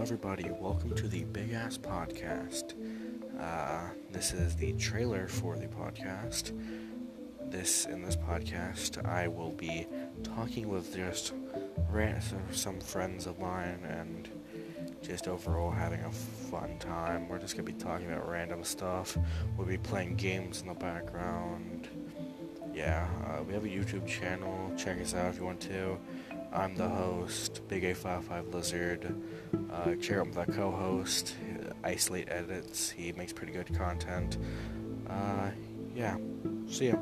everybody. Welcome to the Big Ass Podcast. Uh, this is the trailer for the podcast. This in this podcast, I will be talking with just some friends of mine and just overall having a fun time. We're just gonna be talking about random stuff. We'll be playing games in the background. Yeah, uh, we have a YouTube channel. Check us out if you want to. I'm the host, Big A55 Lizard. Uh, share with my co-host, Isolate Edits. He makes pretty good content. Uh, yeah, see ya.